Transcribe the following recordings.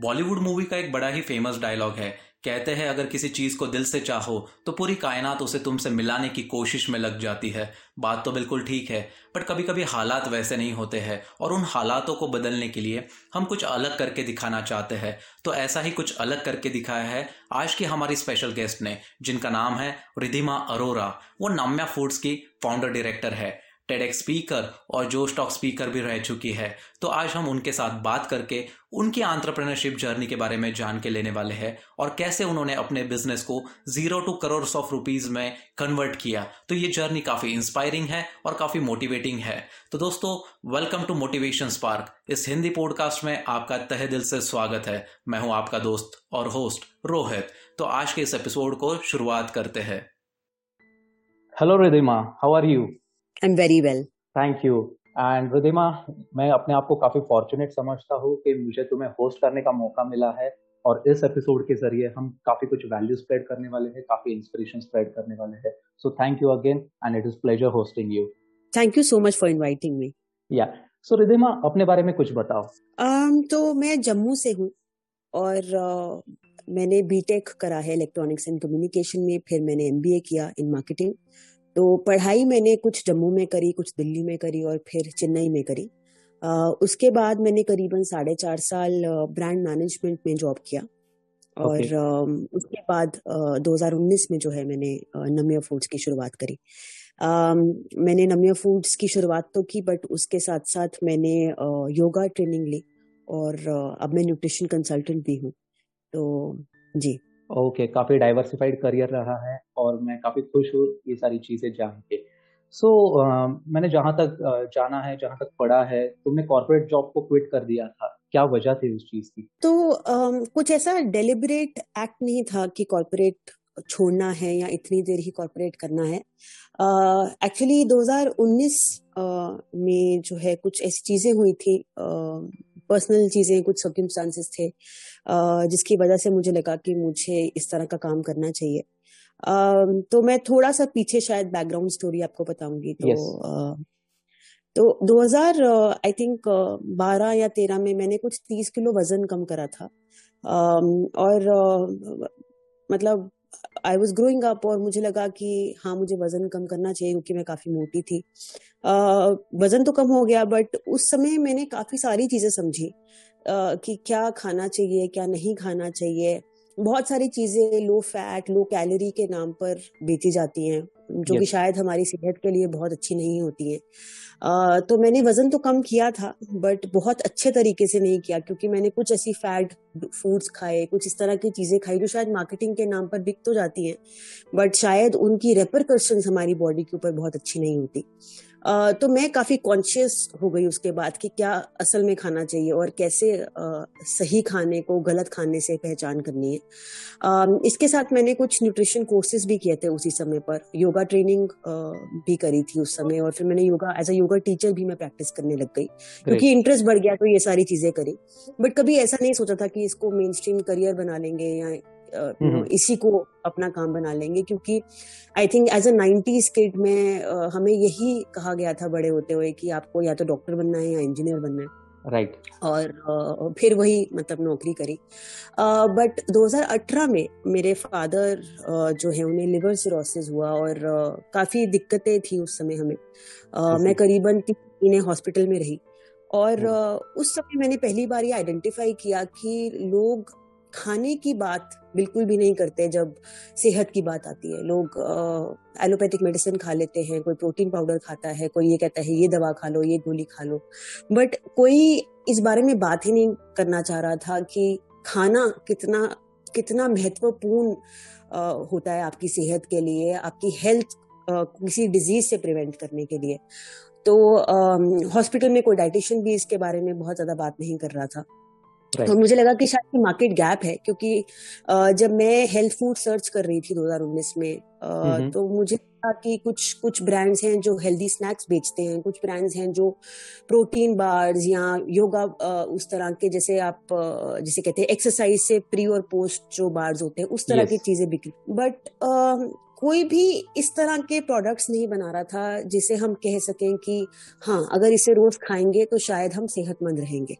Bollywood movie का एक बड़ा ही फ़ेमस डायलॉग है। कहते हैं, अगर किसी चीज़ को दिल से चाहो तो पूरी कायनात उसे तुमसे मिलाने की कोशिश में लग जाती है। बात तो बिल्कुल ठीक है बट कभी कभी हालात वैसे नहीं होते हैं, और उन हालातों को बदलने के लिए हम कुछ अलग करके दिखाना चाहते हैं। तो ऐसा ही कुछ अलग करके दिखाया है आज की हमारी स्पेशल गेस्ट ने, जिनका नाम है रिधिमा अरोरा। वो नाम्या फूड्स की फाउंडर डायरेक्टर है। टेडेक्स स्पीकर और जो स्टॉक स्पीकर भी रह चुकी है। तो आज हम उनके साथ बात करके, उनकी आंट्रप्रनरशिप जर्नी के बारे में जान के लेने वाले हैं और कैसे उन्होंने अपने बिज़नेस को zero to crore of rupees में कन्वर्ट किया। तो ये जर्नी काफ़ी इंस्पायरिंग है और काफ़ी मोटिवेटिंग है। तो दोस्तों वेलकम टू मोटिवेशन स्पार्क इस हिंदी पॉडकास्ट में आपका तहे दिल से स्वागत है। मैं हूँ आपका दोस्त और होस्ट रोहित। तो आज के इस एपिसोड को शुरुआत करते हैं। Hello Ridhima how are you I am very well thank you and Ridhima मैं अपने आप को काफ़ी फॉर्चुनेट समझता हूँ कि मुझे तुम्हें होस्ट करने का मौका मिला है और इस एपिसोड के ज़रिए हम काफ़ी कुछ वैल्यू स्प्रेड करने वाले हैं काफ़ी इंस्पिरेशन स्प्रेड करने वाले हैं। So thank you again and it is pleasure hosting you thank you so much for inviting me yeah so Ridhima अपने बारे में कुछ बताओ। Um, तो मैं जम्मू से हूँ और uh, मैंने बीटेक करा है इलेक्ट्रॉनिक्स एंड कम्युनिकेशन में फिर मैंने एमबीए किया इन मार्केटिंग तो पढ़ाई मैंने कुछ जम्मू में करी कुछ दिल्ली में करी और फिर चेन्नई में करी। uh, उसके बाद मैंने करीबन साढ़े चार साल ब्रांड मैनेजमेंट में जॉब किया। और okay. uh, उसके बाद uh, 2019 में जो है मैंने नमिया फूड्स की शुरुआत करी। मैंने नमिया फूड्स की शुरुआत तो की बट उसके साथ साथ मैंने योगा ट्रेनिंग ली और अब मैं न्यूट्रिशन कंसल्टेंट भी हूँ। तो जी। ओके okay, काफ़ी डाइवर्सिफाइड करियर रहा है और मैं काफ़ी खुश हूँ ये सारी चीज़ें जान के। सो so, uh, मैंने जहाँ तक uh, जाना है जहाँ तक पढ़ा है तुमने कॉर्पोरेट जॉब को क्विट कर दिया था। क्या वजह थी उस चीज़ की? तो um, कुछ ऐसा डेलिबरेट एक्ट नहीं था कि कॉर्पोरेट छोड़ना है या इतनी देर ही कॉर्पोरेट करना है। एक्चुअली uh, 2019 uh, में जो है कुछ ऐसी चीज़ें हुई थी पर्सनल चीज़ें कुछ सर्कमस्टांसेस थे जिसकी वजह से मुझे लगा कि मुझे इस तरह का काम करना चाहिए तो मैं थोड़ा सा पीछे शायद बैकग्राउंड स्टोरी आपको बताऊँगी तो yes. तो 2000 आई थिंक 12 या 13 में मैंने कुछ 30 किलो वज़न कम करा था और मतलब आई वॉज़ ग्रोइंग अप और मुझे लगा कि हाँ मुझे वज़न कम करना चाहिए क्योंकि मैं काफ़ी मोटी थी। uh, वज़न तो कम हो गया बट उस समय मैंने काफ़ी सारी चीज़ें समझी कि क्या खाना चाहिए क्या नहीं खाना चाहिए। बहुत सारी चीज़ें लो फैट लो कैलोरी के नाम पर बेची जाती हैं जो कि शायद हमारी सेहत के लिए बहुत अच्छी नहीं होती है। uh, तो मैंने वज़न तो कम किया था बट बहुत अच्छे तरीके से नहीं किया क्योंकि मैंने कुछ ऐसी फैट फूड्स खाए कुछ इस तरह की चीज़ें खाई जो शायद मार्केटिंग के नाम पर बिक तो जाती हैं बट शायद उनकी रेपरकशन हमारी बॉडी के ऊपर बहुत अच्छी नहीं होती। तो मैं काफ़ी कॉन्शियस हो गई उसके बाद कि क्या असल में खाना चाहिए और कैसे uh, सही खाने को गलत खाने से पहचान करनी है। uh, इसके साथ मैंने कुछ न्यूट्रिशन कोर्सेज भी किए थे उसी समय पर। योगा ट्रेनिंग भी करी थी उस समय और फिर मैंने yoga as a yoga teacher भी मैं प्रैक्टिस करने लग गई। क्योंकि इंटरेस्ट बढ़ गया तो ये सारी चीज़ें करी। बट कभी ऐसा नहीं सोचा था कि इसको मेन स्ट्रीम करियर बना लेंगे या। इसी को अपना काम बना लेंगे क्योंकि I think as a nineties kid में हमें यही कहा गया था बड़े होते हुए कि आपको या तो डॉक्टर बनना है या इंजीनियर बनना है। Right right. और फिर वही मतलब नौकरी करी। बट 2018 में मेरे फादर जो है उन्हें लिवर सिरोसिस हुआ और काफ़ी दिक्कतें थी उस समय हमें। मैं करीबन तीन महीने हॉस्पिटल में रही। और हम्म। उस समय मैंने पहली बार ये आइडेंटिफाई किया कि लोग खाने की बात बिल्कुल भी नहीं करते जब सेहत की बात आती है। लोग एलोपैथिक मेडिसिन खा लेते हैं, कोई प्रोटीन पाउडर खाता है, कोई ये कहता है, ये दवा खा लो, ये गोली खा लो। बट कोई इस बारे में बात ही नहीं करना चाह रहा था कि खाना कितना कितना महत्वपूर्ण होता है आपकी सेहत के लिए, आपकी हेल्थ किसी डिज़ीज़ से प्रिवेंट करने के लिए। तो हॉस्पिटल में कोई डाइटिशियन भी इसके बारे में बहुत ज़्यादा बात नहीं कर रहा था. तो मुझे लगा कि शायद मार्केट गैप है क्योंकि जब मैं हेल्थ फ़ूड सर्च कर रही थी 2019 में. तो मुझे लगा कि कुछ कुछ ब्रांड्स हैं जो हेल्दी स्नैक्स बेचते हैं कुछ ब्रांड्स हैं जो प्रोटीन बार्स या योगा उस तरह के जैसे आप जैसे कहते हैं एक्सरसाइज से प्री और पोस्ट जो बार्स होते हैं उस तरह की चीज़ें बिक्री बट कोई भी इस तरह के प्रोडक्ट्स नहीं बना रहा था जिसे हम कह सकें कि हाँ अगर इसे रोज खाएँगे तो शायद हम सेहतमंद रहेंगे।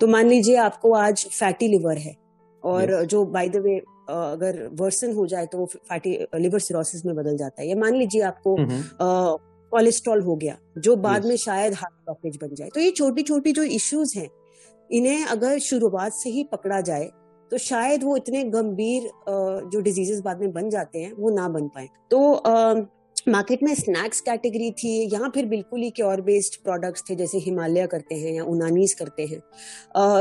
तो मान लीजिए आपको आज फैटी लिवर है और yes. जो बाय द वे अगर वर्सन हो जाए तो वो फैटी लिवर सिरोसिस में बदल जाता है या मान लीजिए आपको कोलेस्ट्रॉल हो गया जो बाद yes. में शायद हार्ट ब्लॉकेज बन जाए तो ये छोटी छोटी जो इश्यूज़ हैं इन्हें अगर शुरुआत से ही पकड़ा जाए तो शायद वो इतने गंभीर जो डिजीजेस बाद में बन जाते हैं वो ना बन पाए तो मार्केट में स्नैक्स कैटेगरी थी यहाँ फिर बिल्कुल ही क्योर बेस्ड प्रोडक्ट्स थे जैसे हिमालय करते हैं या उनानीस करते हैं।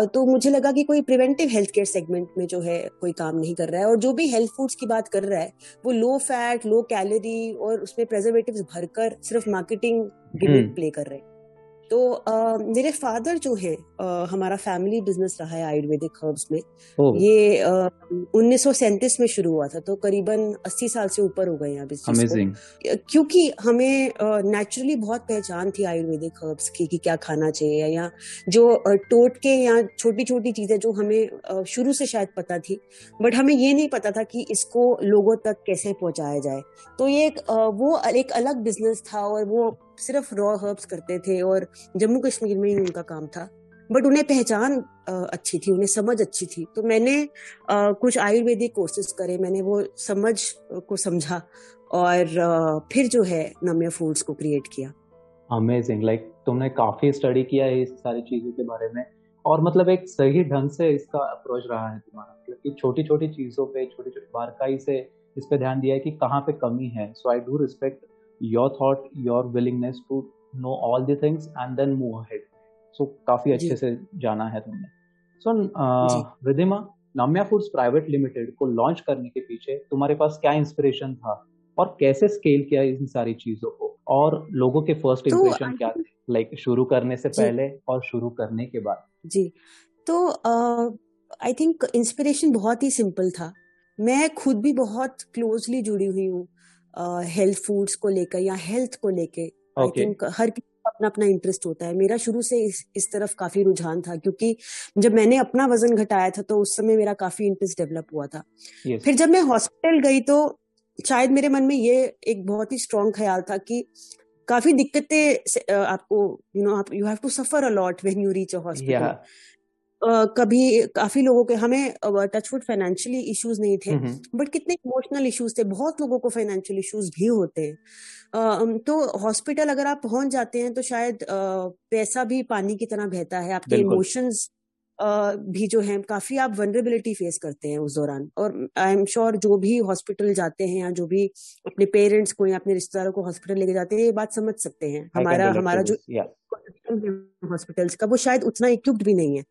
तो मुझे लगा कि कोई प्रिवेंटिव हेल्थ केयर सेगमेंट में जो है कोई काम नहीं कर रहा है। और जो भी हेल्थ फूड्स की बात कर रहा है वो लो फैट लो कैलोरी और उसमें प्रेजर्वेटिव भरकर सिर्फ़ मार्केटिंग प्ले कर रहे हैं। तो आ, मेरे फादर जो है आ, हमारा फैमिली बिज़नेस रहा है आयुर्वेदिक हर्ब्स में। ये उन्नीस में शुरू हुआ था तो करीबन 80 साल से ऊपर हो गए हैं बिज़नेस क्योंकि हमें नेचुरली बहुत पहचान थी आयुर्वेदिक हर्ब्स की कि क्या खाना चाहिए या जो टोटके या छोटी छोटी चीज़ें जो हमें शुरू से शायद पता थी बट हमें ये नहीं पता था कि इसको लोगों तक कैसे पहुँचाया जाए। तो ये एक वो एक अलग बिज़नेस था और वो सिर्फ़ रॉ हर्ब्स करते थे और जम्मू कश्मीर में ही उनका काम था। बट उन्हें पहचान अच्छी थी उन्हें समझ अच्छी थी। तो मैंने कुछ आयुर्वेदिक कोर्सेज करे मैंने वो समझ को समझा और फिर जो है नम्य फूड्स को क्रिएट किया। अमेजिंग लाइक like, तुमने काफ़ी स्टडी किया है इस सारी चीज़ों के बारे में। और मतलब एक सही ढंग से इसका अप्रोच रहा है तुम्हारा। मतलब कि छोटी छोटी चीज़ों पे छोटी छोटी बारकाई से इस पे ध्यान दिया है कि कहाँ पे कमी है। So I do respect your thought your willingness to know all the things and then move ahead. So काफ़ी अच्छे से जाना है तुमने। So Ridhima Namya foods private limited को लॉन्च करने के पीछे तुम्हारे पास क्या इंस्पिरेशन था? और कैसे स्केल किया इन सारी चीज़ों को? और लोगों के फ़र्स्ट इंप्रेशन तो, क्या थे? लाइक like, शुरू करने से पहले और शुरू करने के बाद। जी। तो आई थिंक इंस्पिरेशन बहुत ही सिंपल था। मैं खुद भी बहुत क्लोजली जुड़ी हुई हूँ। हेल्थ फूड्स को लेकर या हेल्थ को लेके आई थिंक हर किसी का अपना अपना इंटरेस्ट होता है। मेरा शुरू से इस इस तरफ़ काफ़ी रुझान था क्योंकि जब मैंने अपना वज़न घटाया था तो उस समय मेरा काफ़ी इंटरेस्ट डेवलप हुआ था। Yes. फिर जब मैं हॉस्पिटल गई तो शायद मेरे मन में ये एक बहुत ही स्ट्रॉन्ग ख्याल था कि काफ़ी दिक्कतें आपको यू नो आप you have to suffer a lot when you reach a hospital कभी काफ़ी लोगों के हमें टचवुड फाइनेंशियली इश्यूज़ नहीं थे बट कितने इमोशनल इश्यूज़ थे बहुत लोगों को फाइनेंशियल इश्यूज़ भी होते हैं। तो हॉस्पिटल अगर आप पहुँच जाते हैं तो शायद पैसा भी पानी की तरह बहता है आपके इमोशंस भी जो है काफ़ी आप वनरेबिलिटी फेस करते हैं उस दौरान। और आई एम श्योर जो भी हॉस्पिटल जाते हैं या जो भी अपने पेरेंट्स को या अपने रिश्तेदारों को हॉस्पिटल लेके जाते हैं ये बात समझ सकते हैं। हमारा हमारा जो हॉस्पिटल्स का वो शायद उतना इक्विप्ड भी नहीं है।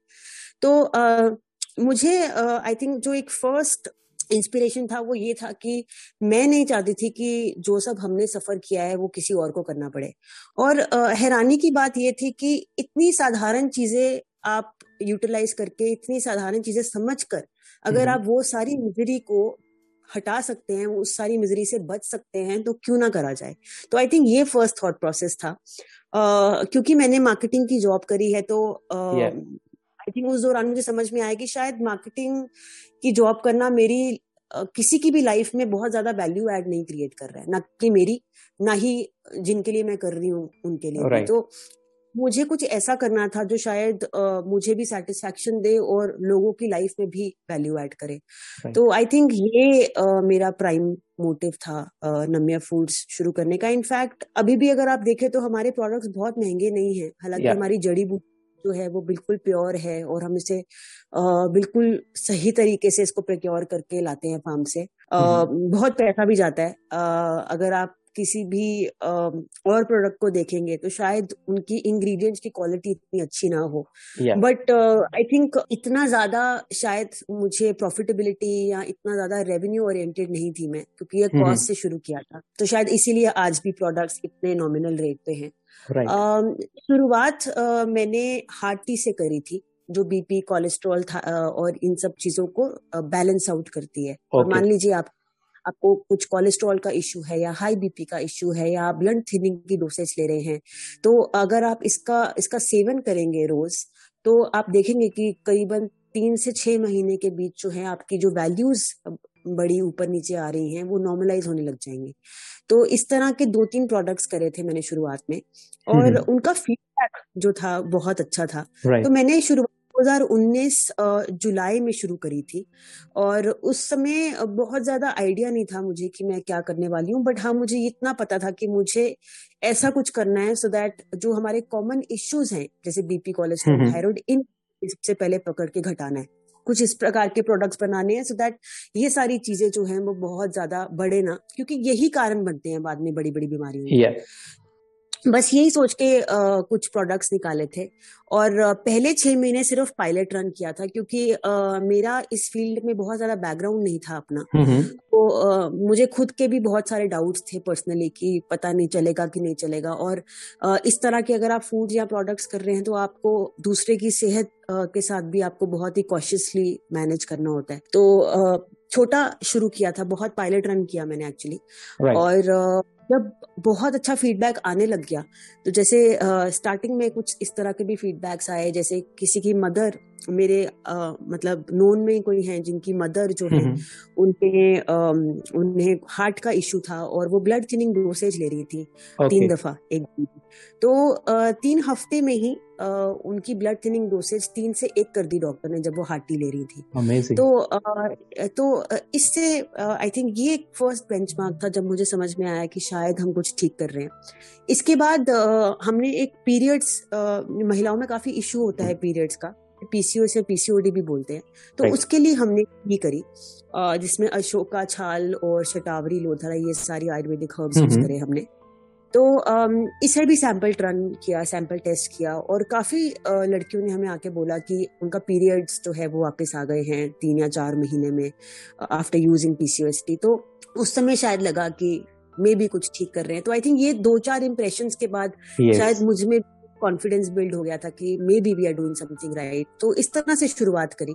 तो uh, मुझे आई थिंक जो एक फ़र्स्ट इंस्पिरेशन था वो ये था कि मैं नहीं चाहती थी कि जो सब हमने सफ़र किया है वो किसी और को करना पड़े। और uh, हैरानी की बात ये थी कि इतनी साधारण चीज़ें आप यूटिलाइज करके इतनी साधारण चीज़ें समझ कर अगर आप वो सारी मिजरी को हटा सकते हैं उस सारी मिजरी से बच सकते हैं तो क्यों ना करा जाए? तो आई थिंक ये फ़र्स्ट थॉट प्रोसेस था। uh, क्योंकि मैंने मार्केटिंग की जॉब करी है तो uh, yeah. आई थिंक उस दौरान मुझे समझ में आया कि शायद मार्केटिंग की जॉब करना मेरी किसी की भी लाइफ में बहुत ज़्यादा वैल्यू ऐड नहीं क्रिएट कर रहा है ना कि मेरी ना ही जिनके लिए मैं कर रही हूँ उनके लिए right. तो मुझे कुछ ऐसा करना था जो शायद uh, मुझे भी सेटिस्फेक्शन दे और लोगों की लाइफ में भी वैल्यू ऐड करे right. तो आई थिंक ये uh, मेरा प्राइम मोटिव था नमिया फूड्स शुरू करने का इनफैक्ट अभी भी अगर आप देखें तो हमारे प्रोडक्ट्स बहुत महँगे नहीं है हालाँकि yeah. हमारी जड़ी बूटी जो है वो बिल्कुल प्योर है और हम इसे बिल्कुल सही तरीके से इसको प्रोक्योर करके लाते हैं फार्म से। आ, बहुत पैसा भी जाता है। अगर आप किसी भी और प्रोडक्ट को देखेंगे तो शायद उनकी इंग्रेडिएंट्स की क्वालिटी इतनी अच्छी ना हो। बट आई थिंक इतना ज़्यादा शायद मुझे प्रॉफिटेबिलिटी या इतना ज़्यादा रेवेन्यू ओरिएंटेड नहीं थी मैं क्योंकि ये कॉस्ट। से शुरू किया था। तो शायद इसीलिए आज भी प्रोडक्ट्स इतने नॉमिनल रेट पे हैं। शुरुआत मैंने हार्ट टी से करी थी जो बीपी कोलेस्ट्रॉल था और इन सब चीज़ों को बैलेंस आउट करती है। Okay. मान लीजिए आप आपको कुछ कोलेस्ट्रॉल का इश्यू है या हाई बीपी का इश्यू है या आप ब्लड थिनिंग की डोसेज ले रहे हैं तो अगर आप इसका इसका सेवन करेंगे रोज तो आप देखेंगे कि करीबन तीन से छह महीने के बीच जो है आपकी जो वैल्यूज़ बड़ी ऊपर नीचे आ रही हैं वो नॉर्मलाइज होने लग जाएँगे। तो इस तरह के दो तीन प्रोडक्ट्स करे थे मैंने शुरुआत में और उनका फीडबैक जो था बहुत अच्छा था। तो मैंने शुरुआत 2019 जुलाई में शुरू करी थी। और उस समय बहुत ज़्यादा आइडिया नहीं था मुझे कि मैं क्या करने वाली हूँ बट हाँ मुझे इतना पता था कि मुझे ऐसा कुछ करना है सो so दैट जो हमारे कॉमन इश्यूज़ हैं जैसे बीपी कॉलेज थायराइड इन सबसे पहले पकड़ के घटाना है। कुछ इस प्रकार के प्रोडक्ट्स बनाने हैं सो so दैट ये सारी चीज़ें जो हैं वो बहुत ज़्यादा बढ़े ना क्योंकि यही कारण बनते हैं बाद में बड़ी बड़ी बीमारियों yeah. बस यही सोच के आ, कुछ प्रोडक्ट्स निकाले थे। और पहले छह महीने सिर्फ़ पायलट रन किया था क्योंकि आ, मेरा इस फ़ील्ड में बहुत ज़्यादा बैकग्राउंड नहीं था अपना। तो आ, मुझे खुद के भी बहुत सारे डाउट्स थे पर्सनली कि पता नहीं चलेगा कि नहीं चलेगा। और आ, इस तरह के अगर आप फ़ूड या प्रोडक्ट्स कर रहे हैं तो आपको दूसरे की सेहत आ, के साथ भी आपको बहुत ही कॉशियसली मैनेज करना होता है। तो आ, छोटा शुरू किया था बहुत पायलट रन किया मैंने एक्चुअली right. और जब बहुत अच्छा फीडबैक आने लग गया तो जैसे स्टार्टिंग में कुछ इस तरह के भी फीडबैक्स आए जैसे किसी की मदर मेरे आ, मतलब नोन में कोई है जिनकी मदर जो है उनके उन्हें हार्ट का इश्यू था और वो ब्लड थिनिंग डोसेज ले रही थी okay. तीन दफ़ा एक दिन तो आ, तीन हफ़्ते में ही उनकी ब्लड थिनिंग डोसेज तीन से एक कर दी डॉक्टर ने जब वो हार्टी ले रही थी। Amazing. तो तो इससे आई थिंक ये एक फ़र्स्ट बेंचमार्क था जब मुझे समझ में आया कि शायद हम कुछ ठीक कर रहे हैं। इसके बाद हमने एक पीरियड्स महिलाओं में काफ़ी इश्यू होता है पीरियड्स का। पीसीओ से पीसीओडी भी बोलते हैं। तो right. उसके लिए हमने ये करी जिसमें अशोका छाल और शटावरी लोधरा ये सारी आयुर्वेदिक हर्ब्स यूज़ करे हमने। तो इसे भी सैंपल रन किया सैंपल टेस्ट किया और काफ़ी लड़कियों ने हमें आके बोला कि उनका पीरियड्स जो है वो वापस आ गए हैं तीन या चार महीने में आफ्टर यूजिंग पीसीओएसटी तो उस समय शायद लगा कि मे भी कुछ ठीक कर रहे हैं तो आई थिंक ये दो चार इम्प्रेशन के बाद yes. शायद मुझमें कॉन्फिडेंस बिल्ड हो गया था कि maybe we are doing something right तो इस तरह से शुरुआत करी।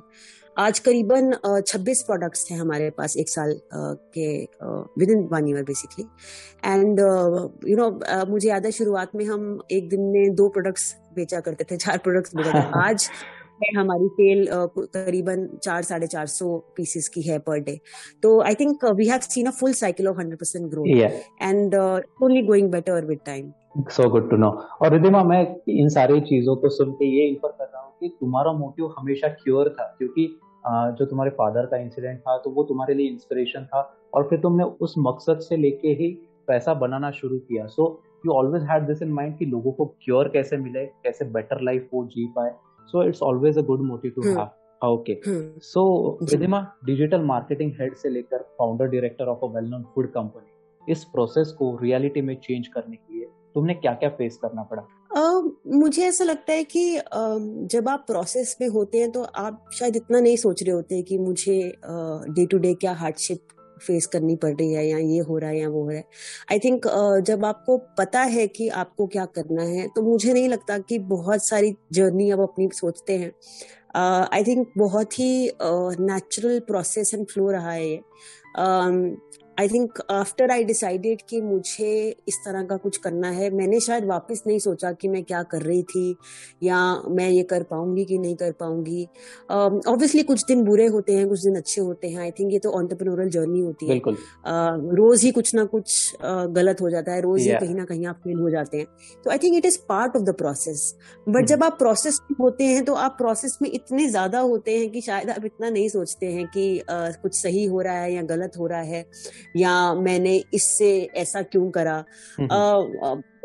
आज करीबन छब्बीस प्रोडक्ट्स थे हमारे पास एक साल के within one year basically and you know मुझे याद है शुरुआत में हम एक दिन में दो प्रोडक्ट्स बेचा करते थे चार प्रोडक्ट्स बेचा करते आज हमारी सेल करीबन चार साढ़े चार सौ पीसेस की है पर डे तो I think we have seen a full cycle of hundred percent growth and only going better with time so good to know और रिदिमा मैं इन सारी चीज़ों को सुन के ये इन्फर कर रहा हूँ कि तुम्हारा मोटिव हमेशा क्योर था क्योंकि जो तुम्हारे फादर का इंसिडेंट था तो वो तुम्हारे लिए इंस्पिरेशन था और फिर तुमने उस मकसद से लेके ही पैसा बनाना शुरू किया। So you always had this in mind कि लोगों को क्योर कैसे मिले कैसे बेटर लाइफ वो जी पाए। So it's always a good motive to have okay so Ridhima digital marketing head से लेकर founder director of a well known food company इस प्रोसेस को रियलिटी में चेंज करने के तुमने क्या क्या फेस करना पड़ा? Uh, मुझे ऐसा लगता है कि uh, जब आप प्रोसेस में होते हैं तो आप शायद इतना नहीं सोच रहे होते कि मुझे डे टू डे क्या हार्डशिप फेस करनी पड़ रही है या ये हो रहा है या वो हो रहा है। आई थिंक uh, जब आपको पता है कि आपको क्या करना है तो मुझे नहीं लगता कि बहुत सारी जर्नी अब अपनी सोचते हैं। आई uh, थिंक बहुत ही नेचुरल प्रोसेस एंड फ्लो रहा है ये। I think after I decided कि मुझे इस तरह का कुछ करना है मैंने शायद वापस नहीं सोचा कि मैं क्या कर रही थी या मैं ये कर पाऊँगी कि नहीं कर पाऊँगी। ऑब्वियसली um, कुछ दिन बुरे होते हैं कुछ दिन अच्छे होते हैं। आई थिंक ये तो ऑन्टरप्रनोरल जर्नी होती है। uh, रोज ही कुछ ना कुछ uh, गलत हो जाता है रोज yeah. ही कहीं ना कहीं आप फेल हो जाते हैं। तो I think it is part of the process but जब आप प्रोसेस में होते हैं तो आप प्रोसेस में इतने ज़्यादा होते हैं कि शायद आप इतना नहीं सोचते हैं कि uh, कुछ सही हो रहा है या गलत हो रहा है। या मैंने इससे ऐसा क्यों करा? आ,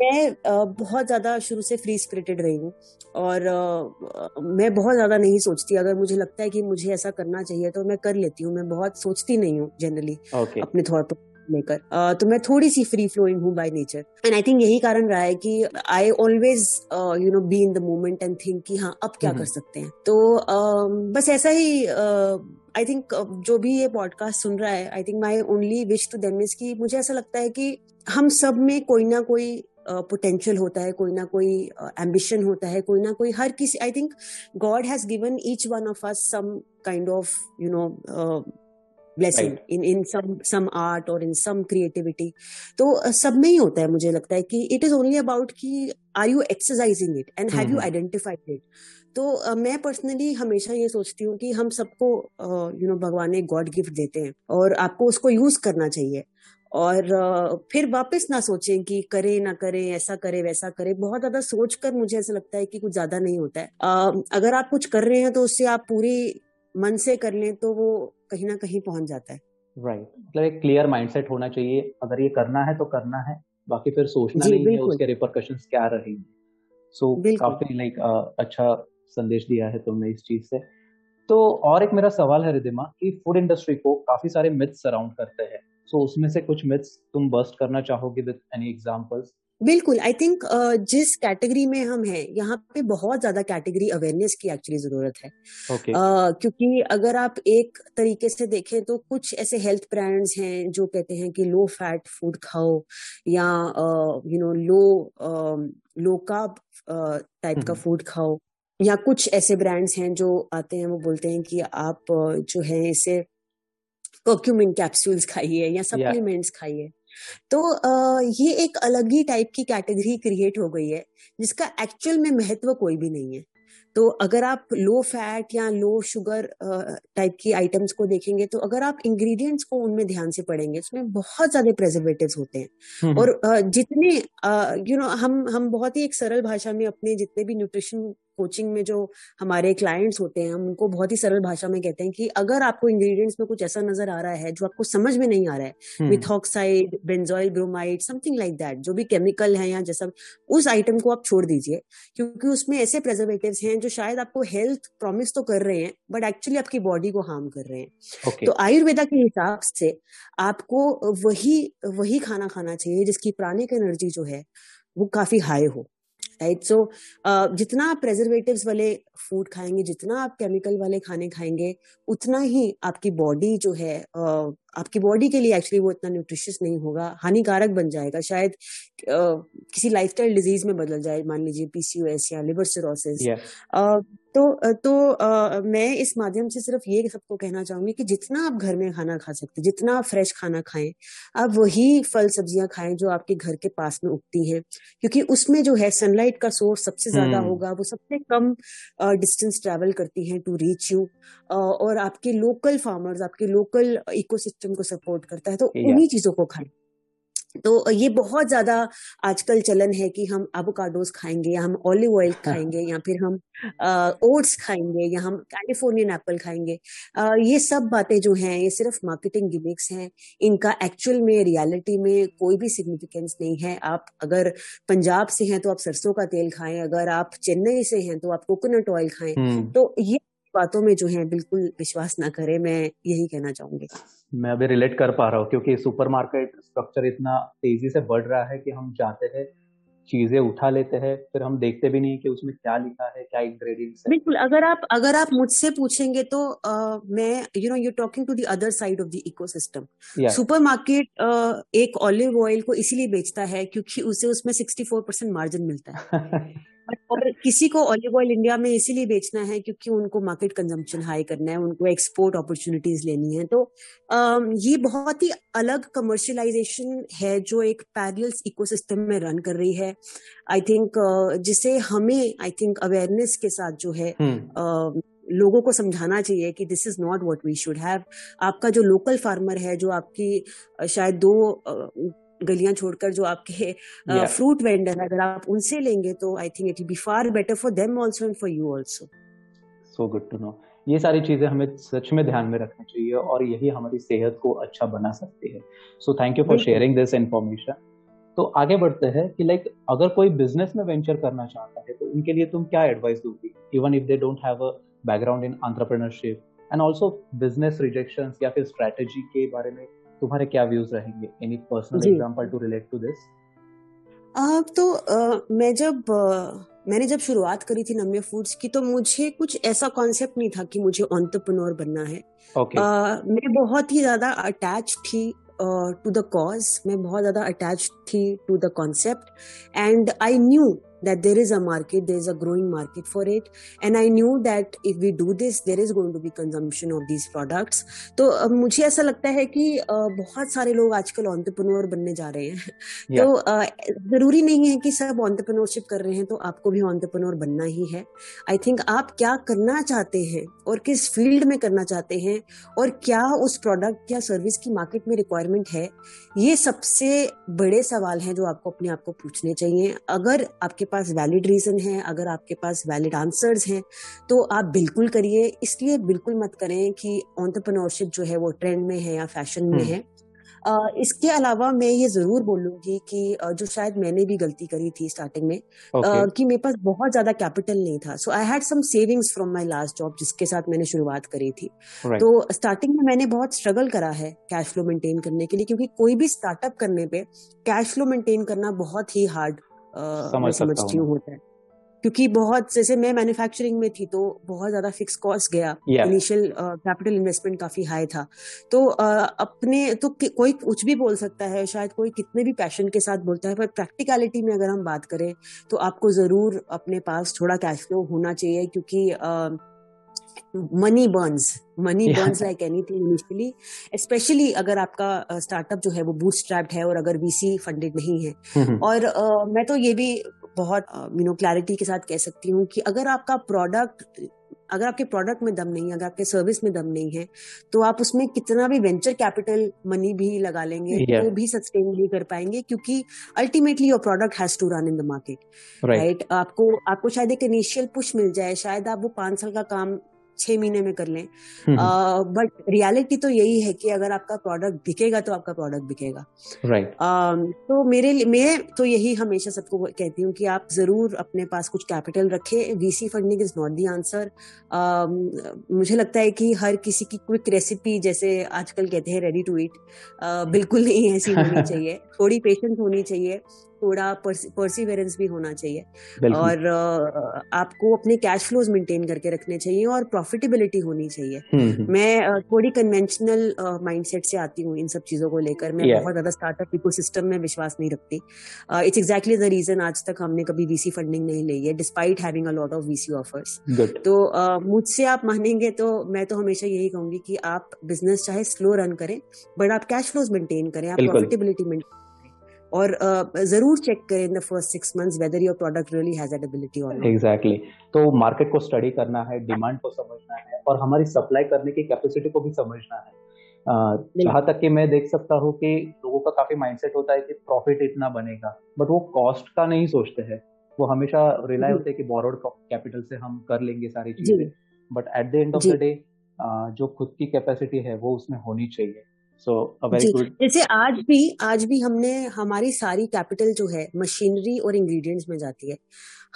मैं आ, बहुत ज़्यादा शुरू से फ्री स्पिरिटेड रही हूँ और आ, मैं बहुत ज़्यादा नहीं सोचती। अगर मुझे लगता है कि मुझे ऐसा करना चाहिए तो मैं कर लेती हूँ। मैं बहुत सोचती नहीं हूँ जनरली okay. अपने थॉट पर लेकर। uh, तो मैं थोड़ी सी फ्री फ्लोइंग हूँ by nature and I think यही कारण रहा है कि I always you know be in the moment and think कि हाँ अब क्या कर सकते हैं। तो uh, बस ऐसा ही आई uh, थिंक जो भी ये पॉडकास्ट सुन रहा है I think my only wish to them is की मुझे ऐसा लगता है कि हम सब में कोई ना कोई पोटेंशियल uh, होता है कोई ना कोई एम्बिशन uh, होता है कोई ना कोई हर किसी I think God has given each one of us some kind of you know blessing in in some some art और इन सम क्रिएटिविटी तो सब में ही होता है मुझे लगता है कि इट इज़ ओनली अबाउट कि are you exercising it and have you identified it तो uh, मैं पर्सनली हमेशा ये सोचती हूँ कि हम सबको यू नो भगवान एक गॉड गिफ्ट देते हैं और आपको उसको यूज़ करना चाहिए। और फिर वापस ना सोचें कि करें ना करें ऐसा करें वैसा करे। बहुत ज़्यादा सोच कर मुझे ऐसा लगता है कि कुछ ज़्यादा नहीं होता है। अगर आप कुछ कर रहे हैं तो उससे आप पूरी मन से कर लें तो वो कहीं ना कहीं पहुँच जाता है। Right right. मतलब एक क्लियर माइंडसेट होना चाहिए। अगर ये करना है तो करना है। बाकी फिर सोचना नहीं है उसके रिपरकशंस क्या रहेंगे। सो so, काफ़ी लाइक अच्छा संदेश दिया है तुमने इस चीज़ से। तो और एक मेरा सवाल है रिदिमा कि फ़ूड इंडस्ट्री को काफ़ी सारे मिथ्स सराउंड करते हैं। सो so, उसमें से कुछ मिथ्स तुम बस्ट करना चाहोगे विद एनी एग्जांपल्स बिल्कुल आई थिंक uh, जिस कैटेगरी में हम हैं यहाँ पे बहुत ज़्यादा कैटेगरी अवेयरनेस की एक्चुअली ज़रूरत है okay. uh, क्योंकि अगर आप एक तरीके से देखें तो कुछ ऐसे हेल्थ ब्रांड्स हैं जो कहते हैं कि लो फैट फ़ूड खाओ या you know low low carb type का फ़ूड हम्म। खाओ या कुछ ऐसे ब्रांड्स हैं जो आते हैं वो बोलते हैं कि आप जो है इसे कर्क्यूमिन कैप्सूल्स खाइए या सप्लीमेंट्स खाइए तो ये एक अलग ही टाइप की कैटेगरी क्रिएट हो गई है जिसका एक्चुअल में महत्व कोई भी नहीं है तो अगर आप लो फैट या लो शुगर टाइप की आइटम्स को देखेंगे तो अगर आप इंग्रेडिएंट्स को उनमें ध्यान से पढ़ेंगे उसमें बहुत ज़्यादा प्रेजर्वेटिव्स होते हैं हम्म, और हम्म। जितने यू नो हम हम बहुत ही एक सरल भाषा में अपने जितने भी न्यूट्रिशन कोचिंग में जो हमारे क्लाइंट्स होते हैं हम उनको बहुत ही सरल भाषा में कहते हैं कि अगर आपको इंग्रेडिएंट्स में कुछ ऐसा नज़र आ रहा है जो आपको समझ में नहीं आ रहा है methoxide benzoyl bromide something like that जो भी केमिकल है या जैसा उस आइटम को आप छोड़ दीजिए क्योंकि उसमें ऐसे प्रेजर्वेटिव हैं जो शायद आपको हेल्थ प्रॉमिस तो कर रहे हैं बट एक्चुअली आपकी बॉडी को हार्म कर रहे हैं। Okay. तो आयुर्वेदा के हिसाब से आपको वही वही खाना खाना चाहिए जिसकी प्राणिक एनर्जी जो है वो काफ़ी हाई हो। राइट सो uh, जितना आप प्रेजर्वेटिव वाले फ़ूड खाएँगे जितना आप केमिकल वाले खाने खाएँगे उतना ही आपकी बॉडी जो है uh, आपकी बॉडी के लिए एक्चुअली वो इतना न्यूट्रिशियस नहीं होगा हानिकारक बन जाएगा। शायद uh, किसी लाइफस्टाइल डिज़ीज़ में बदल जाए मान लीजिए पीसीओएस या लिवर सिरोसिस yeah. तो तो आ, मैं इस माध्यम से सिर्फ़ ये सबको कहना चाहूँगी कि जितना आप घर में खाना खा सकते जितना आप फ्रेश खाना खाएँ आप वही फल सब्ज़ियाँ खाएँ जो आपके घर के पास में उगती हैं। क्योंकि उसमें जो है सनलाइट का सोर्स सबसे ज़्यादा हम्म। होगा वो सबसे कम डिस्टेंस ट्रेवल करती हैं टू रीच यू और आपके लोकल फार्मर्स आपके लोकल इकोसिस्टम को सपोर्ट करता है तो उन्हीं चीज़ों को खाएँ। तो ये बहुत ज़्यादा आजकल चलन है कि हम एवोकाडोस खाएँगे या हम ऑलिव ऑयल खाएँगे या फिर हम ओट्स खाएँगे या हम कैलिफोर्नियन एप्पल खाएँगे। आ, ये सब बातें जो हैं ये सिर्फ़ मार्केटिंग गिमिक्स हैं। इनका एक्चुअल में रियलिटी में कोई भी सिग्निफिकेंस नहीं है। आप अगर पंजाब से हैं तो आप सरसों का तेल खाएँ अगर आप चेन्नई से हैं तो आप कोकोनट ऑयल खाएँ। हम्म। तो ये बातों में जो है बिल्कुल विश्वास ना करें मैं यही कहना चाहूँगी। मैं अभी रिलेट कर पा रहा हूँ क्योंकि सुपरमार्केट स्ट्रक्चर इतना तेज़ी से बढ़ रहा है कि हम जाते हैं चीज़ें उठा लेते हैं फिर हम देखते भी नहीं कि उसमें क्या लिखा है क्या इंग्रेडिएंट्स है। बिल्कुल अगर आप अगर आप मुझसे पूछेंगे तो uh, मैं you know you talking to the other side of the ecosystem supermarket एक ऑलिव ऑयल को इसीलिए बेचता है क्योंकि उसे उसमें 64 परसेंट मार्जिन मिलता है। और किसी को ऑलिव ऑयल इंडिया में इसीलिए बेचना है क्योंकि उनको मार्केट कंजम्पशन हाई करना है उनको एक्सपोर्ट अपॉर्चुनिटीज़ लेनी है। तो ये बहुत ही अलग कमर्शियलाइजेशन है जो एक पैरल्स इकोसिस्टम में रन कर रही है। आई थिंक जिसे हमें आई थिंक अवेयरनेस के साथ जो है uh, लोगों को समझाना चाहिए कि this is not what we should have आपका जो लोकल फार्मर है जो आपकी शायद दो गलियाँ छोड़कर जो आपके फ्रूट वेंडर है अगर आप उनसे लेंगे तो I think it be far better for them also and for you also so good to know ये सारी चीज़ें हमें सच में ध्यान में रखना चाहिए और यही हमारी सेहत को अच्छा बना सकती है। So thank you for sharing this information तो आगे बढ़ते हैं कि लाइक अगर कोई बिज़नेस में वेंचर करना चाहता है तो उनके लिए तुम क्या एडवाइस दोगी? Even if they don't have a background in entrepreneurship and also business rejections या फिर स्ट्रेटजी के बारे में तुम्हारे क्या व्यूज़ रहेंगे? Any personal example to relate to this अब तो uh, मैं जब uh, मैंने जब शुरुआत करी थी नम्य फूड्स की तो मुझे कुछ ऐसा कॉन्सेप्ट नहीं था कि मुझे ऑन्टरप्रनोर बनना है। Okay. uh, मैं बहुत ही ज़्यादा अटैच थी टू द कॉज मैं बहुत ज़्यादा अटैच थी to the concept and I knew that there is a market, there is a growing market for it. And I knew that if we do this, there is going to be consumption of these products. तो uh, मुझे ऐसा लगता है कि uh, बहुत सारे लोग आजकल ऑन्टरप्रनोर बनने जा रहे हैं yeah. तो uh, ज़रूरी नहीं है कि सब ऑन्टरप्रनोरशिप कर रहे हैं तो आपको भी ऑन्टरप्रनोर बनना ही है आई थिंक आप क्या करना चाहते हैं और किस फ़ील्ड में करना चाहते हैं और क्या उस प्रोडक्ट या सर्विस की मार्केट में रिक्वायरमेंट है ये सबसे बड़े सवाल हैं जो आपको अपने आप को पूछने चाहिए अगर आपके पास वैलिड रीजन है अगर आपके पास वैलिड आंसर्स हैं तो आप बिल्कुल करिए इसलिए बिल्कुल मत करें कि ऑन्टरप्रनोरशिप जो है वो ट्रेंड में है या फ़ैशन में हम्म। है इसके अलावा मैं ये ज़रूर बोलूँगी कि जो शायद मैंने भी गलती करी थी स्टार्टिंग में okay. कि मेरे पास बहुत ज़्यादा कैपिटल नहीं था so I had some savings from my last job जिसके साथ मैंने शुरुआत करी थी right. तो स्टार्टिंग में मैंने बहुत स्ट्रगल करा है कैश फ्लो मेंटेन करने के लिए क्योंकि कोई भी स्टार्टअप करने पे कैश फ्लो मेंटेन करना बहुत ही हार्ड समझ समझती हूँ होता है। क्योंकि बहुत जैसे मैं मैन्युफैक्चरिंग में थी तो बहुत ज़्यादा फिक्स कॉस्ट गया। इनिशियल कैपिटल इन्वेस्टमेंट काफ़ी हाई था। तो uh, अपने तो कोई कुछ भी बोल सकता है शायद कोई कितने भी पैशन के साथ बोलता है पर प्रैक्टिकलिटी में अगर हम बात करें तो आपको ज़रूर अपने पास थोड़ा कैश फ्लो होना चाहिए क्योंकि uh, money burns money burns like anything initially specially अगर आपका स्टार्टअप जो है वो बूट स्ट्रैप्ड है और अगर वीसी फंडेड नहीं है। mm-hmm. और uh, मैं तो ये भी बहुत यू नो क्लैरिटी के साथ कह सकती हूँ कि अगर आपका प्रोडक्ट अगर आपके प्रोडक्ट में दम नहीं है अगर आपके सर्विस में दम नहीं है तो आप उसमें कितना भी वेंचर कैपिटल मनी भी लगा लेंगे yeah. तो भी सस्टेन नहीं कर पाएँगे क्योंकि ultimately your product has to run in the market right आपको आपको शायद एक इनिशियल पुश मिल जाए शायद आप वो पाँच साल का काम छह महीने में कर लें। बट रियलिटी तो यही है कि अगर आपका प्रोडक्ट बिकेगा तो आपका प्रोडक्ट बिकेगा। Right right. तो मेरे मैं तो यही हमेशा सबको कहती हूँ कि आप ज़रूर अपने पास कुछ कैपिटल रखें। VC funding is not the answer मुझे लगता है कि हर किसी की क्विक रेसिपी जैसे आजकल कहते हैं रेडी टू ईट बिल्कुल नहीं ऐसी होनी चाहिए। थोड़ी पेशेंस होनी चाहिए। थोड़ा परसिवेरेंस भी होना चाहिए। और आपको अपने कैश फ्लोज मेंटेन करके रखने चाहिए और प्रॉफिटेबिलिटी होनी चाहिए। हम्म, हम्म। मैं थोड़ी कन्वेंशनल माइंडसेट से आती हूँ इन सब चीज़ों को लेकर। मैं बहुत ज़्यादा स्टार्टअप इकोसिस्टम में विश्वास नहीं रखती। इट्स एग्जैक्टली द रीजन आज तक हमने कभी वीसी फंडिंग नहीं ली है despite having a lot of VC offers तो मुझसे आप मानेंगे तो मैं तो हमेशा यही कहूँगी कि आप बिज़नेस चाहे स्लो रन करें बट आप कैश फ्लोज मेंटेन करें आप प्रॉफिटेबिलिटी मेंटेन और ज़रूर चेक करें in the first six months whether your product really has that ability और एग्जैक्टली तो मार्केट को स्टडी करना है डिमांड को समझना है और हमारी सप्लाई करने की कैपेसिटी को भी समझना है। जहाँ तक कि मैं देख सकता हूँ कि लोगों का काफ़ी माइंडसेट होता है कि प्रॉफिट इतना बनेगा बट वो कॉस्ट का नहीं सोचते हैं। वो हमेशा रिलाय होते हैं कि बोरोड कैपिटल से हम कर लेंगे सारी चीज़ें। But at the end of the day जो खुद की कैपेसिटी है वो उसमें होनी चाहिए। सो वेरी गुड जैसे आज भी आज भी हमने हमारी सारी कैपिटल जो है मशीनरी और इंग्रेडिएंट्स में जाती है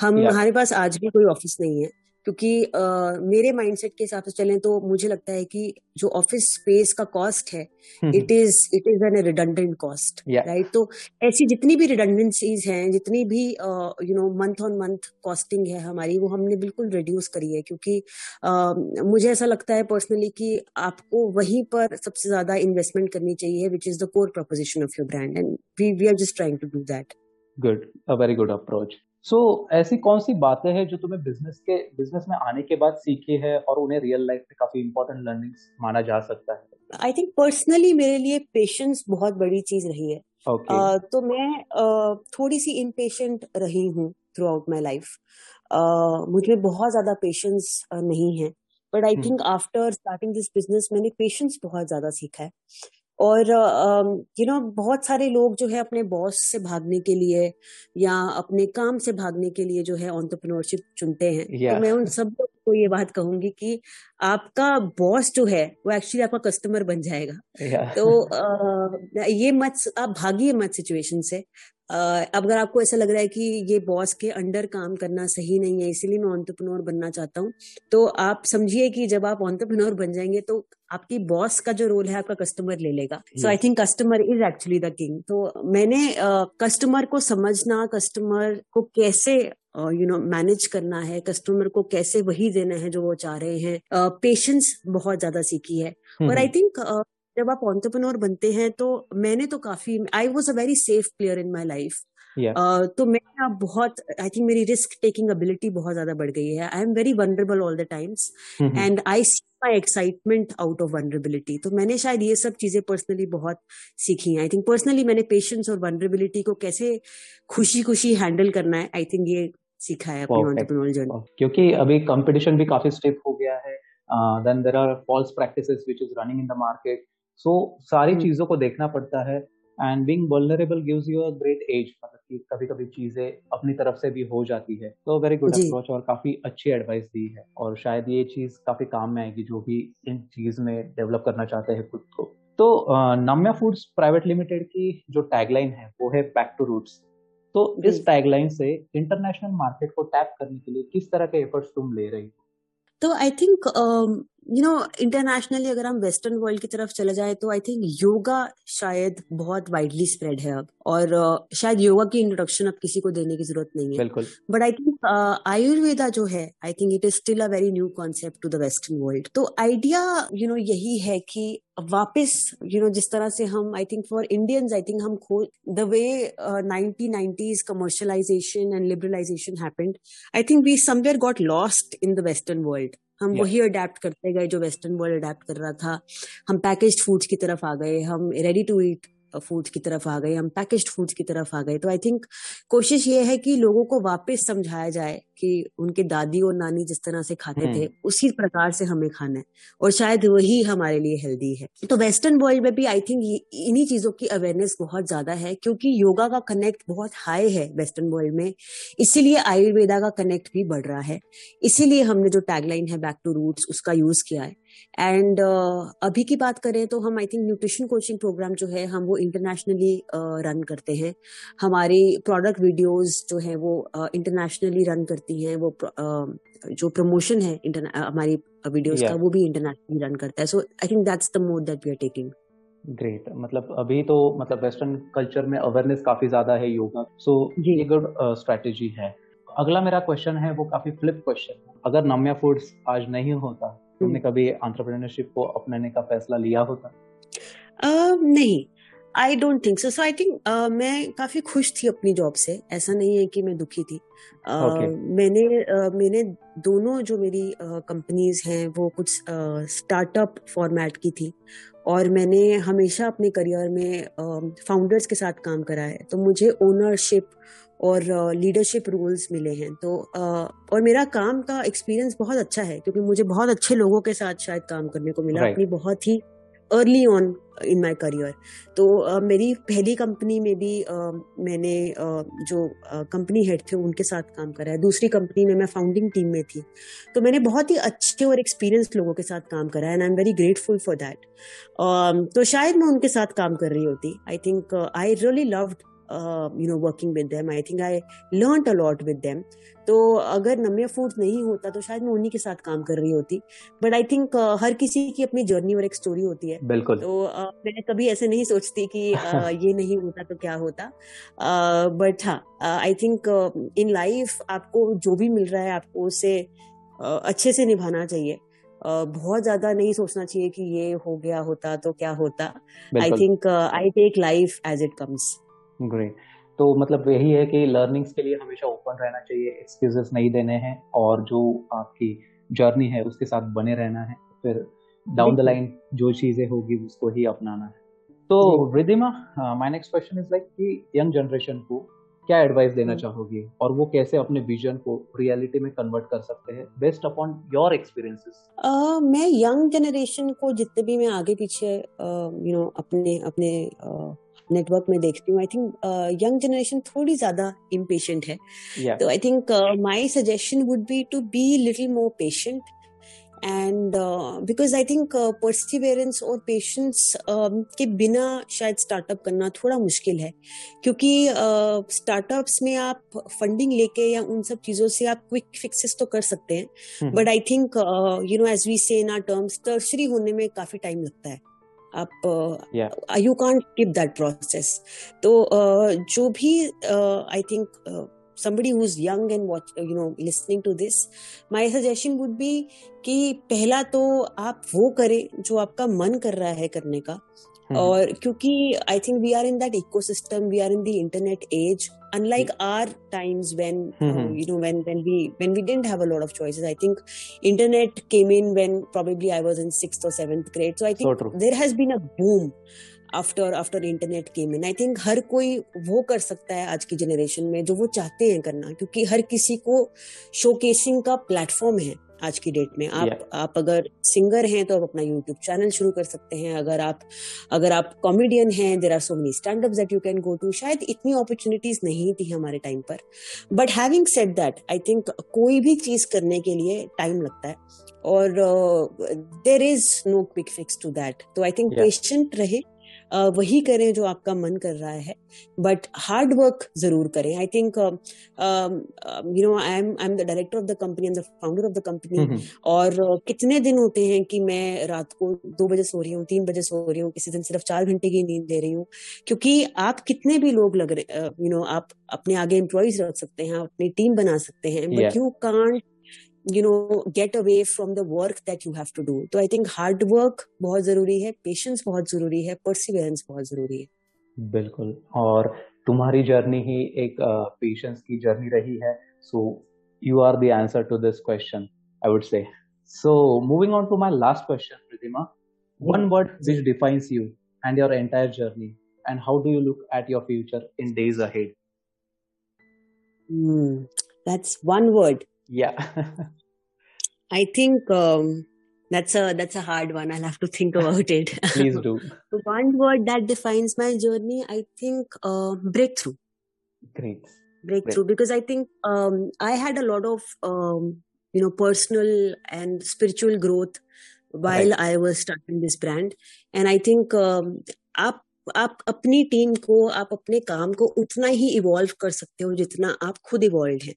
हम yeah. हमारे पास आज भी कोई ऑफ़िस नहीं है क्योंकि uh, मेरे माइंडसेट के हिसाब से चलें तो मुझे लगता है कि जो ऑफ़िस स्पेस का कॉस्ट है it is it is an redundant cost right तो ऐसी जितनी भी रिडंडेंसीज हैं जितनी भी you know month on month costing है हमारी वो हमने बिल्कुल रिड्यूस करी है क्योंकि uh, मुझे ऐसा लगता है पर्सनली कि आपको वहीं पर सबसे ज़्यादा इन्वेस्टमेंट करनी चाहिए which is the core proposition of your brand and we we are just trying to do that good a very good approach so so, ऐसी कौन सी बातें हैं जो तुम्हें बिज़नेस के बिज़नेस में आने के बाद सीखी है और उन्हें रियल लाइफ में काफ़ी इंपॉर्टेंट लर्निंग्स माना जा सकता है? आई थिंक पर्सनली मेरे लिए पेशेंस बहुत बड़ी चीज़ रही है। Okay. uh, तो मैं uh, थोड़ी सी इम्पेशेंट रही हूँ थ्रू आउट माई लाइफ मुझे बहुत ज़्यादा पेशेंस uh, नहीं है। But I think after starting this business मैंने पेशेंस बहुत ज़्यादा सीखा है। और यू नो बहुत सारे लोग जो है अपने बॉस से भागने के लिए या अपने काम से भागने के लिए जो है ऑन्टरप्रनोरशिप चुनते हैं yeah. तो मैं उन सब लोग को ये बात कहूँगी कि आपका बॉस जो है वो एक्चुअली आपका कस्टमर बन जाएगा yeah. तो आ, ये मत आप भागिए मत सिचुएशन से अगर आपको ऐसा लग रहा है कि ये बॉस के अंडर काम करना सही नहीं है इसीलिए मैं ऑन्टरप्रनोर बनना चाहता हूँ तो आप समझिए कि जब आप ऑन्टरप्रनोर बन जाएँगे तो आपकी बॉस का जो रोल है आपका कस्टमर ले लेगा। So I think customer is actually the king तो मैंने कस्टमर uh, को समझना कस्टमर को कैसे यू नो मैनेज करना है कस्टमर को कैसे वही देना है जो वो चाह रहे हैं पेशेंस uh, बहुत ज़्यादा सीखी है। और आई थिंक जब आप ऑन्टरप्रनोर बनते हैं तो मैंने तो काफ़ी I was a very safe player in my life तो मैं अब बहुत आई थिंक मेरी रिस्क टेकिंग एबिलिटी बहुत ज़्यादा बढ़ गई है. I am very vulnerable all the times and I see my excitement out of vulnerability तो मैंने शायद ये सब चीज़ें पर्सनली बहुत सीखी आई थिंक पर्सनली मैंने पेशेंस और वनरेबिलिटी को कैसे खुशी खुशी हैंडल करना है आई थिंक ये सीखा है अपनी जर्नी क्योंकि अभी कंपटीशन भी काफ़ी स्टिफ हो गया है. Then there are false practices which is running in the market so सारी hmm. चीज़ों को देखना पड़ता है and being vulnerable gives you a great edge मतलब कि कभी कभी चीज़ें अपनी तरफ़ से भी हो जाती है। तो वेरी गुड अप्रोच और काफ़ी अच्छी एडवाइस दी है और शायद ये चीज़ काफ़ी काम में आएगी जो भी इन चीज़ में डेवलप करना चाहते हैं खुद को। तो नम्या फूड्स प्राइवेट लिमिटेड की जो टैगलाइन है वो है बैक टू रूट्स तो इस टैगलाइन से इंटरनेशनल मार्केट को टैप करने के लिए किस तरह के एफर्ट्स तुम ले रही हो? तो I think you know internationally अगर हम वेस्टर्न वर्ल्ड की तरफ़ चले जाए तो आई थिंक योगा शायद बहुत वाइडली स्प्रेड है अब। और uh, शायद योगा की इंट्रोडक्शन अब किसी को देने की ज़रूरत नहीं है। बट आई थिंक आयुर्वेदा जो है I think it is still a very new concept to the western world तो आइडिया यू नो यही है कि वापस यू नो जिस तरह से हम I think for Indians I think हम खो the way nineteen nineties commercialization and liberalization happened I think we somewhere got lost in the western world हम वही अडेप्ट करते गए जो वेस्टर्न वर्ल्ड अडेप्ट कर रहा था। हम पैकेज फूड्स की तरफ़ आ गए हम रेडी टू ईट फूड्स की तरफ़ आ गए हम पैकेज्ड फूड्स की तरफ़ आ गए। तो आई थिंक कोशिश ये है कि लोगों को वापस समझाया जाए कि उनके दादी और नानी जिस तरह से खाते थे हम्म। उसी प्रकार से हमें खाना है और शायद वही हमारे लिए हेल्दी है। तो वेस्टर्न वर्ल्ड में भी आई थिंक इन्हीं चीज़ों की अवेयरनेस बहुत ज़्यादा है क्योंकि योगा का कनेक्ट बहुत हाई है वेस्टर्न वर्ल्ड में। इसीलिए आयुर्वेदा का कनेक्ट भी बढ़ रहा है। इसीलिए हमने जो टैगलाइन है बैक टू रूट्स उसका यूज़ किया है। एंड uh, अभी की बात करें तो हम I think nutrition coaching program जो है हम वो इंटरनेशनली रन uh, करते हैं। हमारी प्रोडक्ट वीडियोस जो है वो इंटरनेशनली uh, रन करती हैं। वो uh, जो प्रमोशन है हमारी वीडियोस yeah. का वो भी इंटरनेशनली रन करता है। So I think that's the mode that we are taking great मतलब अभी तो मतलब वेस्टर्न कल्चर में अवेयरनेस काफ़ी ज़्यादा है योगा सो so, ये गुड स्ट्रेटेजी है। अगला मेरा क्वेश्चन है वो काफ़ी फ्लिप क्वेश्चन है। अगर नम्या फूड्स आज नहीं होता तुमने हम्म। कभी एंटरप्रेन्योरशिप को अपनाने का फैसला लिया होता? uh, नहीं I don't think so so I think मैं काफ़ी खुश थी अपनी जॉब से। ऐसा नहीं है कि मैं दुखी थी। uh, okay. मैंने uh, मैंने दोनों जो मेरी कंपनीज़ uh, हैं वो कुछ स्टार्टअप uh, फॉर्मेट की थी। और मैंने हमेशा अपने करियर में फाउंडर्स uh, के साथ काम करा है। तो मुझे ओनरशिप और लीडरशिप uh, रोल्स मिले हैं। तो uh, और मेरा काम का एक्सपीरियंस बहुत अच्छा है क्योंकि मुझे बहुत अच्छे लोगों के साथ शायद काम करने को मिला right. अपनी बहुत ही early on in my career तो uh, मेरी पहली कंपनी में भी uh, मैंने uh, जो कंपनी हेड थे उनके साथ काम करा है। दूसरी कंपनी में मैं फाउंडिंग टीम में थी। तो मैंने बहुत ही अच्छे और एक्सपीरियंस लोगों के साथ काम करा है and I am very grateful for that तो शायद मैं उनके साथ काम कर रही होती। I think I really loved you know working with them I think I learn a lot with them तो अगर नम्या फ़ूड नहीं होता तो शायद मैं उन्हीं के साथ काम कर रही होती. बट आई थिंक हर किसी की अपनी जर्नी और एक स्टोरी होती है. बिल्कुल। तो uh, मैं कभी ऐसे नहीं सोचती कि uh, ये नहीं होता तो क्या होता. बट uh, हाँ आई थिंक इन लाइफ आपको जो भी मिल रहा है आपको उसे uh, अच्छे से निभाना चाहिए. Uh, बहुत ज़्यादा नहीं सोचना चाहिए कि ये हो गया होता तो क्या होता. I think I take life as it comes great तो मतलब यही है कि लर्निंग्स के लिए हमेशा ओपन रहना चाहिए एक्सक्यूजेस नहीं देने हैं और जो आपकी जर्नी है उसके साथ बने रहना है। फिर डाउन द लाइन जो चीज़ें होगी उसको ही अपनाना है। तो Ridima my next question is like कि यंग जनरेशन को क्या एडवाइस देना चाहोगी और वो कैसे अपने विजन को रियलिटी में कन्वर्ट कर सकते हैं बेस्ड अपॉन योर एक्सपीरियंसेस मैं यंग जनरेशन को जितने भी मैं आगे पीछे you uh, know you know, अपने अपने uh, नेटवर्क में देखती हूँ. आई थिंक यंग जनरेशन थोड़ी ज़्यादा इम्पेशेंट है. तो I think my suggestion would be to be little more patient and because I think perseverance और पेशेंस uh, के बिना शायद स्टार्टअप करना थोड़ा मुश्किल है. क्योंकि स्टार्टअप्स uh, में आप फंडिंग लेके या उन सब चीज़ों से आप क्विक फिक्सेस तो कर सकते हैं. But I think you know as we say in our terms tertiary होने में काफ़ी टाइम लगता है. आप you can't keep that process तो uh, जो भी I think somebody who's young and watch you know listening to this my suggestion would be कि पहला तो आप वो करें जो आपका मन कर रहा है करने का हम्म। और क्योंकि I think we are in that ecosystem we are in the internet age unlike our times when you know when when we when we didn't have a lot of choices I think internet came in when probably I was in 6th और 7th grade so I think there has been a boom after after internet came in I think हर कोई वो कर सकता है आज की generation में जो वो चाहते हैं करना क्योंकि हर किसी को शोकेसिंग का प्लेटफॉर्म है। आज की डेट में। आप yeah. आप अगर सिंगर हैं तो आप अपना यूट्यूब चैनल शुरू कर सकते हैं। अगर आप अगर आप कॉमेडियन हैं there are so many stand up that you can go to शायद इतनी अपॉर्चुनिटीज़ नहीं थी हमारे टाइम पर। But having set that I think कोई भी चीज़ करने के लिए टाइम लगता है। और there is no quick fix to that तो आई थिंक पेशेंट रहे। वही करें जो आपका मन कर रहा है बट हार्ड वर्क ज़रूर करें। I think you know I am I am the director of the company and the founder of the company और कितने दिन होते हैं कि मैं रात को दो बजे सो रही हूँ तीन बजे सो रही हूँ किसी दिन सिर्फ़ चार घंटे की नींद दे रही हूँ क्योंकि आप कितने भी लोग लग रहे यू नो you know, आप अपने आगे एम्प्लॉयज़ रख सकते हैं अपनी टीम बना सकते हैं but you can't you know get away from the work that you have to do तो आई थिंक हार्ड वर्क बहुत ज़रूरी है पेशेंस बहुत ज़रूरी है परसिवियरेंस बहुत ज़रूरी है। बिल्कुल। और तुम्हारी जर्नी ही एक पेशेंस uh, की जर्नी रही है। So you are the answer to this question I would say so moving on to my last question Pritima one word which defines you and your entire journey and how do you look at your future in days ahead? Mm, that's one word. Yeah. I think um, that's a that's a hard one. I'll have to think about it. Please do. One word that defines my journey i think uh, breakthrough. Great. Breakthrough. Great. because i think um, i had a lot of um, you know personal and spiritual growth while right. i was starting this brand. And i think um, up आप अपनी team को, आप अपने काम को उतना ही evolve कर सकते हो जितना आप खुद इवॉल्व हैं।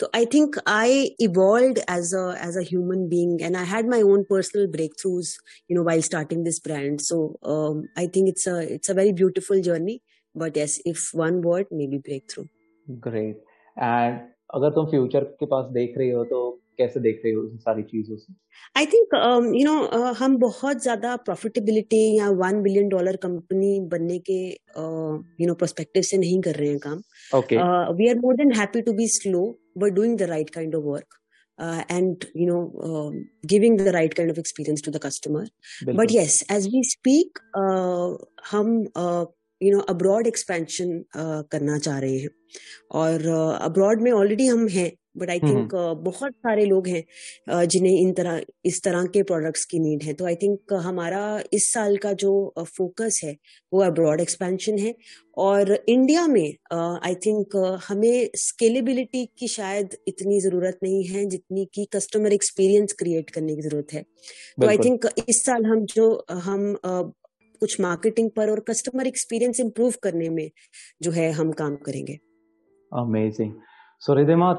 तो I think I evolve as a as a human being and I had my own personal breakthroughs you know while starting this brand so I think it's a it's a very beautiful journey but yes if one word maybe breakthrough great and अगर तुम future के पास देख रही हो तो कैसे देख रहे हो उन सारी चीज़ों से? आई थिंक यू नो हम बहुत ज़्यादा प्रॉफिटेबिलिटी या वन बिलियन डॉलर कंपनी बनने के यू नो परस्पेक्टिव से नहीं कर रहे हैं काम। We are more than happy to be slow but doing the right kind of work Uh, and you know uh, giving the right kind of experience to the customer. Bilkul. but yes as we speak uh, hum you know abroad expansion करना चाह रहे हैं। और abroad में already हम हैं but I think बहुत सारे लोग हैं uh, जिन्हें इन तरह इस तरह के प्रोडक्ट्स की नीड है। तो आई थिंक uh, हमारा इस साल का जो फोकस uh, है वो अब्रॉड एक्सपेंशन है। और इंडिया में आई थिंक हमें स्केलेबिलिटी की शायद इतनी ज़रूरत नहीं है जितनी की कस्टमर एक्सपीरियंस क्रिएट करने की ज़रूरत है। तो आई थिंक इस साल हम जो हम कुछ मार्केटिंग पर और कस्टमर एक्सपीरियंस इम्प्रूव करने में जो है हम काम करेंगे। अमेजिंग सो रिदिमा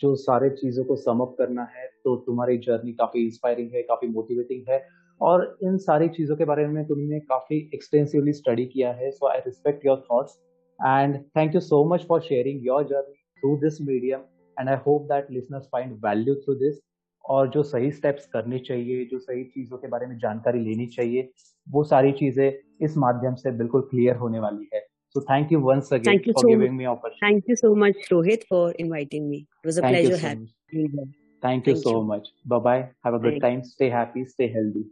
जो सारे चीज़ों को समअप करना है तो तुम्हारी जर्नी काफ़ी इंस्पायरिंग है, काफ़ी मोटिवेटिंग है। और इन सारी चीज़ों के बारे में तुमने काफ़ी एक्सटेंसिवली स्टडी किया है। So I respect your thoughts and thank you so much for sharing your journey through this medium and I hope that listeners find value through this और जो सही स्टेप्स करने चाहिए, जो सही चीज़ों के बारे में जानकारी लेनी चाहिए, वो सारी चीज़ें इस माध्यम से बिल्कुल क्लियर होने वाली है। So thank you once again thank you for so giving me opportunity. Thank you so much, Rohit, for inviting me. It was a thank pleasure so having you here. Thank you so you. much. Bye bye. Have a good thank time. Stay happy. Stay healthy.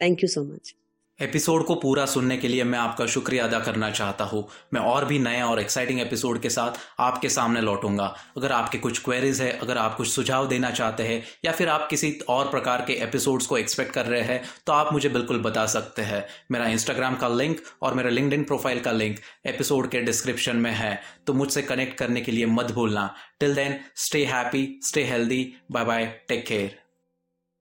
Thank you so much. Episode को पूरा सुनने के लिए मैं आपका शुक्रिया अदा करना चाहता हूँ। मैं और भी नए और एक्साइटिंग एपिसोड के साथ आपके सामने लौटूँगा। अगर आपके कुछ क्वेरीज है, अगर आप कुछ सुझाव देना चाहते हैं, या फिर आप किसी और प्रकार के एपिसोड्स को एक्सपेक्ट कर रहे हैं तो आप मुझे बिल्कुल बता सकते हैं। मेरा इंस्टाग्राम का लिंक और मेरा लिंकड प्रोफ़ाइल का लिंक एपिसोड के डिस्क्रिप्शन में है। तो मुझसे कनेक्ट करने के लिए मत भूलना। Till then stay happy stay healthy bye bye take care